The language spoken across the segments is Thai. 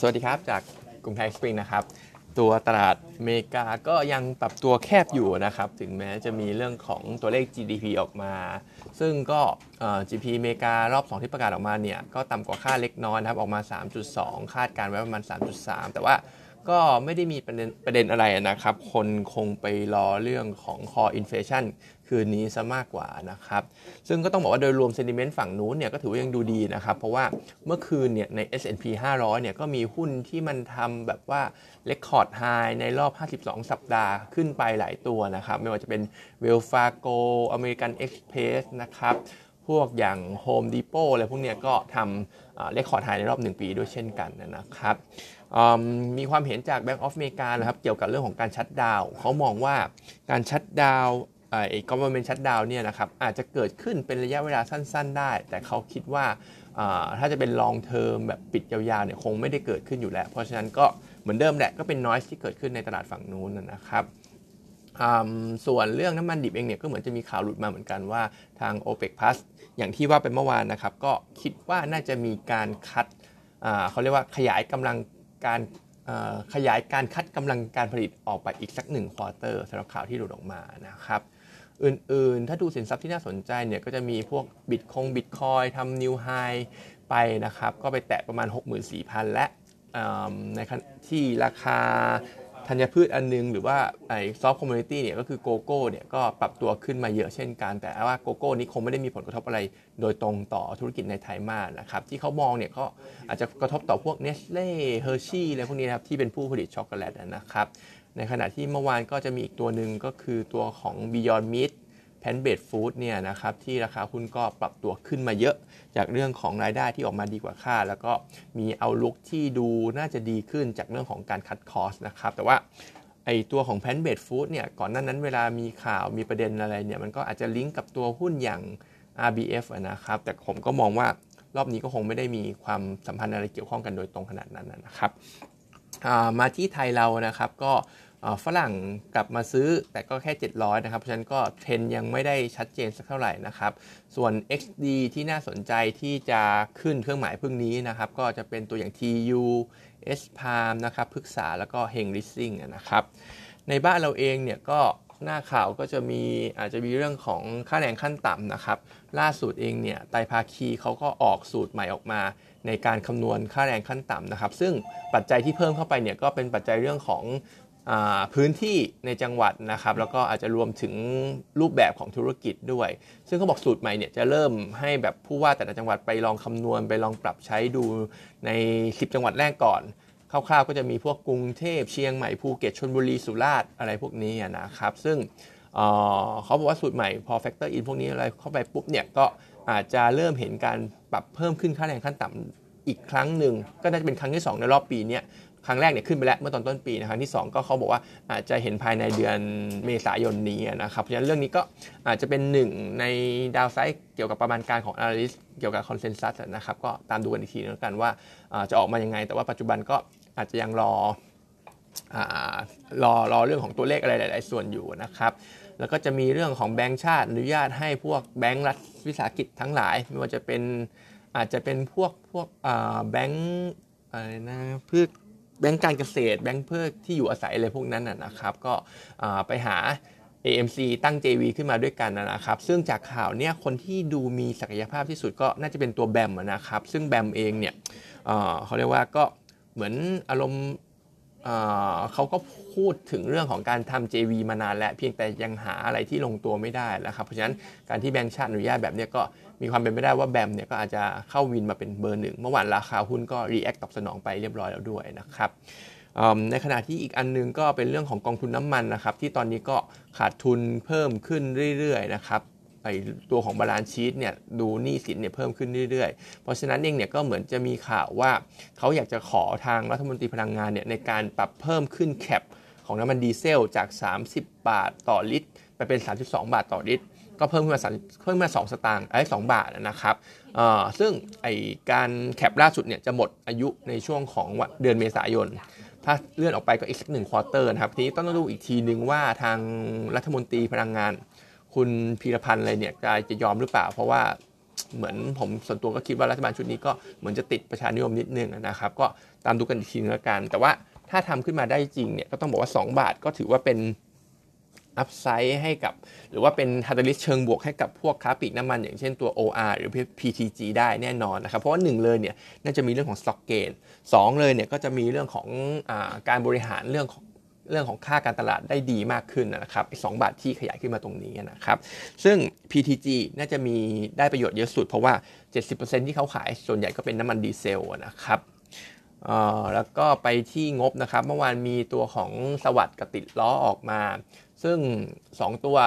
สวัสดีครับ จากกรุงไทยสปริงนะครับ ตัวตลาดอเมริกาก็ยังปรับตัวแคบอยู่นะครับ ถึงแม้จะมีเรื่องของตัวเลข GDP ออกมา ซึ่งก็ GDP อเมริการอบ 2 ที่ประกาศออกมาเนี่ย ก็ต่ำกว่าคาดเล็กน้อยนะครับ ออกมา 3.2 คาดการไว้ประมาณ 3.3 แต่ว่า ก็ไม่ได้มีประเด็นประเด็นอะไรนะครับ คนคงไปรอเรื่องของ core inflation คืนนี้ซะมากกว่านะครับ ซึ่งก็ต้องบอกว่าโดยรวม sentiment ฝั่งนู้นเนี่ยก็ถือว่ายังดูดีนะครับ เพราะว่าเมื่อคืนเนี่ยใน S&P 500 เนี่ยก็มีหุ้นที่มันทำแบบว่า record high ในรอบ 52 สัปดาห์ขึ้นไปหลายตัวนะครับ ไม่ว่าจะเป็น Wells Fargo American Express นะครับพวกอย่าง Home Depot อะไรพวกเนี้ยก็ทำเรคคอร์ดไฮในรอบ 1 ปีด้วยเช่นกันนะครับ มีความเห็นจาก Bank of America นะครับเกี่ยวกับเรื่องของการชัดดาวเขามองว่าการชัดดาวไอ้ government shutdown เนี่ยนะครับอาจจะเกิดขึ้นเป็นระยะเวลาสั้น ๆ ได้ แต่เขาคิดว่าถ้าจะเป็น long term แบบปิดยาวๆเนี่ยคงไม่ได้เกิดขึ้นอยู่แล้ว เพราะฉะนั้นก็เหมือนเดิมแหละก็เป็น noise ที่เกิดขึ้นในตลาดฝั่งนู้นนะครับส่วนเรื่องน้ำมันดิบเองเนี่ยก็เหมือนจะมีข่าวหลุดมาเหมือนกันว่าทาง OPEC Plus อย่างที่ว่าเป็นเมื่อวานนะครับ ก็คิดว่าน่าจะมีการคัดเขาเรียกว่าขยายกำลัง การขยายการคัดกำลังการผลิตออกไปอีกสักหนึ่งควอเตอร์สำหรับข่าวที่หลุดออกมานะครับอื่นๆ ถ้าดูสินทรัพย์ที่น่าสนใจเนี่ยก็จะมีพวกบิตคอยน์ บิตคอยน์ทำ new high ไปนะครับ ก็ไปแตะประมาณ 64,000 และในขณะที่ราคา ธัญพืชอันนึง หรือว่าไอ้ soft commodity เนี่ยก็คือโกโก้เนี่ยก็ปรับตัวขึ้นมาเยอะเช่นกัน แต่ว่าโกโก้นี้คงไม่ได้มีผลกระทบอะไรโดยตรงต่อธุรกิจในไทยมากนะครับ ที่เขามองเนี่ยก็อาจจะกระทบต่อพวกเนสเล่เฮอร์ชี่อะไรพวกนี้นะครับที่เป็นผู้ผลิตช็อกโกแลตนะครับ ในขณะที่เมื่อวานก็จะมีอีกตัวหนึ่งก็คือตัวของ Beyond Meat plant-based food เนี่ยนะครับที่ราคาหุ้นก็ปรับตัวขึ้นมาเยอะ จากเรื่องของรายได้ที่ออกมาดีกว่าคาดแล้วก็มี outlook ที่ดูน่าจะดีขึ้นจากเรื่องของการ cut cost นะครับ แต่ว่าไอตัวของ plant-based food เนี่ยก่อนหน้านั้นเวลามีข่าวมีประเด็นอะไรเนี่ยมันก็อาจจะลิงก์กับตัวหุ้นอย่าง RBF นะครับ แต่ผมก็มองว่ารอบนี้ก็คงไม่ได้มีความสัมพันธ์อะไรเกี่ยวข้องกันโดยตรงขนาดนั้นนะครับ มาที่ไทยเรานะครับก็ ฝรั่งกลับมาซื้อแต่ก็แค่ 700 นะครับ เพราะฉะนั้นก็เทรนยังไม่ได้ชัดเจนสักเท่าไหร่นะครับ ส่วน XD ที่น่าสนใจที่จะขึ้นเครื่องหมายพึ่งนี้นะครับ ก็จะเป็นตัวอย่าง TU S Palm นะครับพฤกษาแล้วก็เฮง Leasing นะครับ ในบ้านเราเองเนี่ยก็หน้าข่าวก็จะมีอาจจะมีเรื่องของค่าแรงขั้นต่ำนะครับ ล่าสุดเองเนี่ยไตภาคีเขาก็ออกสูตรใหม่ออกมาในการคำนวณค่าแรงขั้นต่ำนะครับ ซึ่งปัจจัยที่เพิ่มเข้าไปเนี่ยก็เป็นปัจจัยเรื่องของ พื้นที่ในจังหวัดนะครับ แล้วก็อาจจะรวมถึงรูปแบบของธุรกิจด้วย ซึ่งเขาบอกสูตรใหม่เนี่ยจะเริ่มให้แบบผู้ว่าแต่ละจังหวัดไปลองคำนวณไปลองปรับใช้ดูใน 10 จังหวัดแรกก่อนคร่าวๆก็จะมีพวกกรุงเทพเชียงใหม่ภูเก็ตชลบุรีสุราษฎร์อะไรพวกนี้นะครับ ซึ่งเขาบอกว่าสูตรใหม่พอ factor in พวกนี้อะไรเข้าไปปุ๊บเนี่ยก็อาจจะเริ่มเห็นการปรับเพิ่มขึ้นค่าแรงขั้นต่ำอีกครั้งหนึ่งก็น่าจะเป็นครั้งที่ 2 ในรอบปีเนี้ย ครั้งแรกเนี่ยขึ้นไปแล้วเมื่อตอนต้นปีนะครั้งที่ 2 ก็เขาบอกว่าอาจจะเห็นภายในเดือนเมษายนนี้นะครับเพราะฉะนั้นเรื่องนี้ก็อาจจะเป็นหนึ่งในดาวไซด์เกี่ยวกับประมาณการของ Analyst เกี่ยวกับคอนเซนแซสนะครับก็ตามดูกันอีกทีนึงแล้วกันว่าจะออกมายังไง แต่ว่าปัจจุบันก็อาจจะยังรอรอรอเรื่องของตัวเลขอะไรหลาย ๆ ส่วนอยู่นะครับแล้วก็จะมีเรื่องของแบงก์ชาติอนุญาตให้พวกแบงก์รัฐวิสาหกิจทั้งหลายไม่ว่าจะเป็นอาจจะเป็นพวกพวกแบงก์อะไรนะเพื่อ แบงก์การเกษตร แบงก์เพื่อที่อยู่อาศัยอะไรพวกนั้นนะครับ ก็อ่าไปหา AMC ตั้ง JV ขึ้นมาด้วยกันนะครับ ซึ่งจากข่าวเนี่ยคนที่ดูมีศักยภาพที่สุดก็น่าจะเป็นตัวแบมนะครับ ซึ่งแบมเองเนี่ยเขาเรียกว่าก็เหมือนอารมณ์ เขาก็พูดถึงเรื่องของการทำ JV มานานแล้ว เพียงแต่ยังหาอะไรที่ลงตัวไม่ได้นะครับ เพราะฉะนั้นการที่แบงก์ชาติอนุญาตแบบนี้ก็มีความเป็นไปได้ว่า BAM เนี่ยก็อาจจะเข้า win มาเป็นเบอร์หนึ่งเมื่อวานราคาหุ้นก็ react ตอบสนองไปเรียบร้อยแล้วด้วยนะครับในขณะที่อีกอันนึงก็เป็นเรื่องของกองทุนน้ำมันนะครับ ที่ตอนนี้ก็ขาดทุนเพิ่มขึ้นเรื่อยๆนะครับ ตัวของ balance sheet เนี่ยดูหนี้สินเนี่ยเพิ่มขึ้นเรื่อยๆ เพราะฉะนั้นเองเนี่ยก็เหมือนจะมีข่าวว่าเขาอยากจะขอทางรัฐมนตรีพลังงานเนี่ยในการปรับเพิ่มขึ้น cap ของน้ำมันดีเซลจาก 30 บาทต่อลิตร ไปเป็น 32 บาทต่อลิตร ก็เพิ่มขึ้นมาเพิ่มขึ้นมา2สตางค์ไอ้ 2 บาทนะครับเออซึ่งไอการ cap ล่าสุดเนี่ยจะหมดอายุในช่วงของเดือนเมษายนถ้าเลื่อนออกไปก็อีกสักหนึ่ง quarter นะครับ ทีนี้ต้องดูอีกทีนึงว่าทางรัฐมนตรีพลังงาน คุณพีระพันธุ์อะไรเนี่ยจะจะยอมหรือเปล่า เพราะว่าเหมือนผมส่วนตัวก็คิดว่ารัฐบาลชุดนี้ก็เหมือนจะติดประชานิยมนิดนึงนะครับ ก็ตามดูกันอีกทีนึงแล้วกัน แต่ว่าถ้าทำขึ้นมาได้จริงเนี่ยก็ต้องบอกว่า 2 บาทก็ถือว่าเป็น upside ให้กับ หรือว่าเป็น headline เชิงบวกให้กับพวกค้าปลีกน้ำมันอย่างเช่นตัว OR หรือ PTG ได้แน่นอนนะครับ เพราะว่า1เลยเนี่ยน่าจะมีเรื่องของ stock gain 2เลยเนี่ยก็จะมีเรื่องของอการบริหารเรื่องของ เรื่องของค่าการตลาดได้ดีมากขึ้นนะครับสองบาทที่ขยายขึ้นมาตรงนี้นะครับ ซึ่ง PTG น่าจะมีได้ประโยชน์เยอะสุด เพราะว่า 70%ที่เขาขายส่วนใหญ่ก็เป็นน้ำมันดีเซลนะครับแล้วก็ไปที่งบนะครับ เมื่อวานมีตัวของสวัสด์กับติดล้อออกมา ซึ่ง 2 ตัว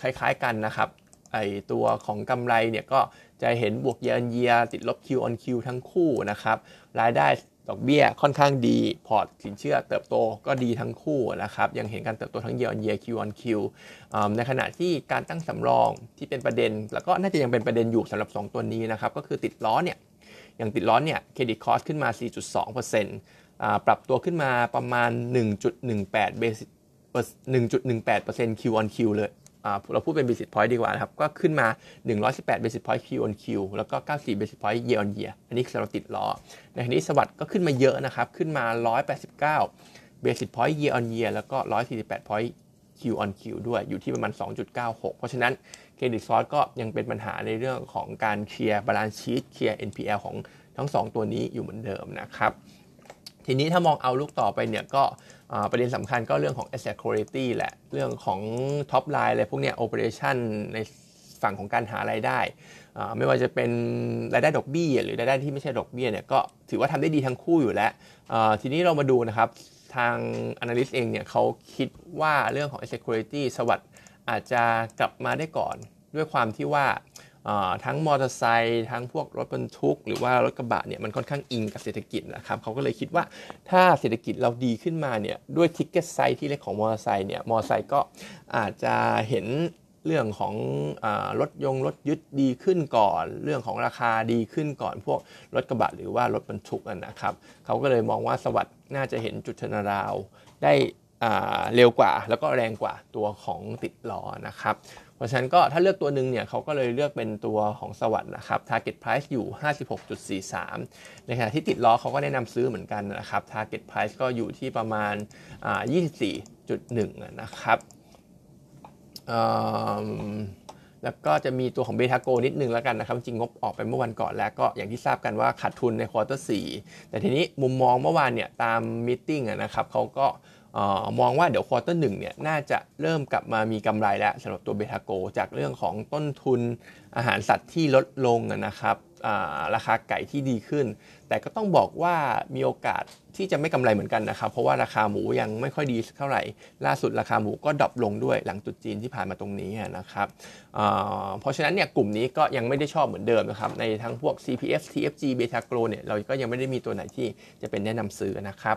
คล้ายๆกันนะครับไอตัวของกำไรเนี่ยก็จะเห็นบวกเยียนเยียติดลบ Q on Q ทั้งคู่นะครับ รายได้ ดอกเบี้ยค่อนข้างดี พอร์ตสินเชื่อเติบโตก็ดีทั้งคู่นะครับ ยังเห็นการเติบโตทั้ง year on year Q on Q ในขณะที่การตั้งสำรองที่เป็นประเด็น แล้วก็น่าจะยังเป็นประเด็นอยู่สำหรับ 2 ตัวนี้นะครับ ก็คือติดล้อเนี่ยอย่างติดล้อเนี่ยเครดิตคอสขึ้นมา 4.2%ปรับตัวขึ้นมาประมาณ 1.18 basis 1.18% Q on Q เลย เราพูดเป็น basis point ดีกว่านะครับ ก็ขึ้นมา 118 basis point Q on Q แล้วก็ 94 basis point year on year อันนี้คือเราติดล้อ ในขณะนี้ SAWAD ก็ขึ้นมาเยอะนะครับ ขึ้นมา 189 basis point year on year แล้วก็ 148 point Q on Q ด้วยอยู่ที่ประมาณ 2.96 เพราะฉะนั้น credit cost ก็ยังเป็นปัญหาในเรื่องของการเคลียร์ balance sheet เคลียร์ NPL ของทั้ง 2 ตัวนี้อยู่เหมือนเดิมนะครับ ทีนี้ถ้ามอง outlook ต่อไปเนี่ยก็ประเด็นสำคัญก็เรื่องของ asset quality แหละ เรื่องของ top line อะไรพวกเนี้ย operation ในฝั่งของการหารายได้ ไม่ว่าจะเป็นรายได้ดอกเบี้ย หรือรายได้ที่ไม่ใช่ดอกเบี้ยเนี่ยก็ถือว่าทำได้ดีทั้งคู่อยู่แล้ว ทีนี้เรามาดูนะครับ ทาง analyst เองเนี่ยเขาคิดว่าเรื่องของ asset quality SAWAD อาจจะกลับมาได้ก่อนด้วยความที่ว่า ทั้งมอเตอร์ไซค์ทั้งพวกรถบรรทุก หรือว่ารถกระบะเนี่ยมันค่อนข้างอิงกับเศรษฐกิจนะครับเขาก็เลยคิดว่าถ้าเศรษฐกิจเราดีขึ้นมาเนี่ยด้วย ticket size ที่เล็กของมอเตอร์ไซค์เนี่ยมอเตอร์ไซค์ก็อาจจะเห็นเรื่องของอรถยงรถยึดดีขึ้นก่อน เรื่องของราคาดีขึ้นก่อน พวกรถกระบะหรือว่ารถบรรทุกนะครับเขาก็เลยมองว่าสวัสด์น่าจะเห็นจุดชนราวได้เร็วกว่า แล้วก็แรงกว่าตัวของติดล้อนะครับ เพราะฉะนั้นก็ถ้าเลือกตัวหนึ่งเนี่ยเขาก็เลยเลือกเป็นตัวของสวัสด์นะครับ target price อยู่ 56.43 ในขณะที่ติดล้อเขาก็แนะนำซื้อเหมือนกันนะครับ target price ก็อยู่ที่ประมาณ 24.1 นะครับแล้วก็จะมีตัวของเบทาโกรนิดนึงแล้วกันนะครับ จริงๆ งบออกไปเมื่อวันก่อนแล้วก็อย่างที่ทราบกันว่าขาดทุนใน quarter 4แต่ทีนี้มุมมองเมื่อวานเนี่ยตาม meeting นะครับเขาก็ มองว่าเดี๋ยว quarter หนึ่งเนี่ยน่าจะเริ่มกลับมามีกำไรแล้วสำหรับตัวเบทาโกร จากเรื่องของต้นทุนอาหารสัตว์ที่ลดลงนะครับราคาไก่ที่ดีขึ้น แต่ก็ต้องบอกว่ามีโอกาสที่จะไม่กำไรเหมือนกันนะครับ เพราะว่าราคาหมูยังไม่ค่อยดีเท่าไหร่ ล่าสุดราคาหมูก็ดรอปลงด้วยหลังจุดจีนที่ผ่านมาตรงนี้นะครับเพราะฉะนั้นเนี่ยกลุ่มนี้ก็ยังไม่ได้ชอบเหมือนเดิมนะครับ ในทั้งพวก CPF TFG Beta Grow เนี่ยเราก็ยังไม่ได้มีตัวไหนที่จะเป็นแนะนำซื้อนะครับ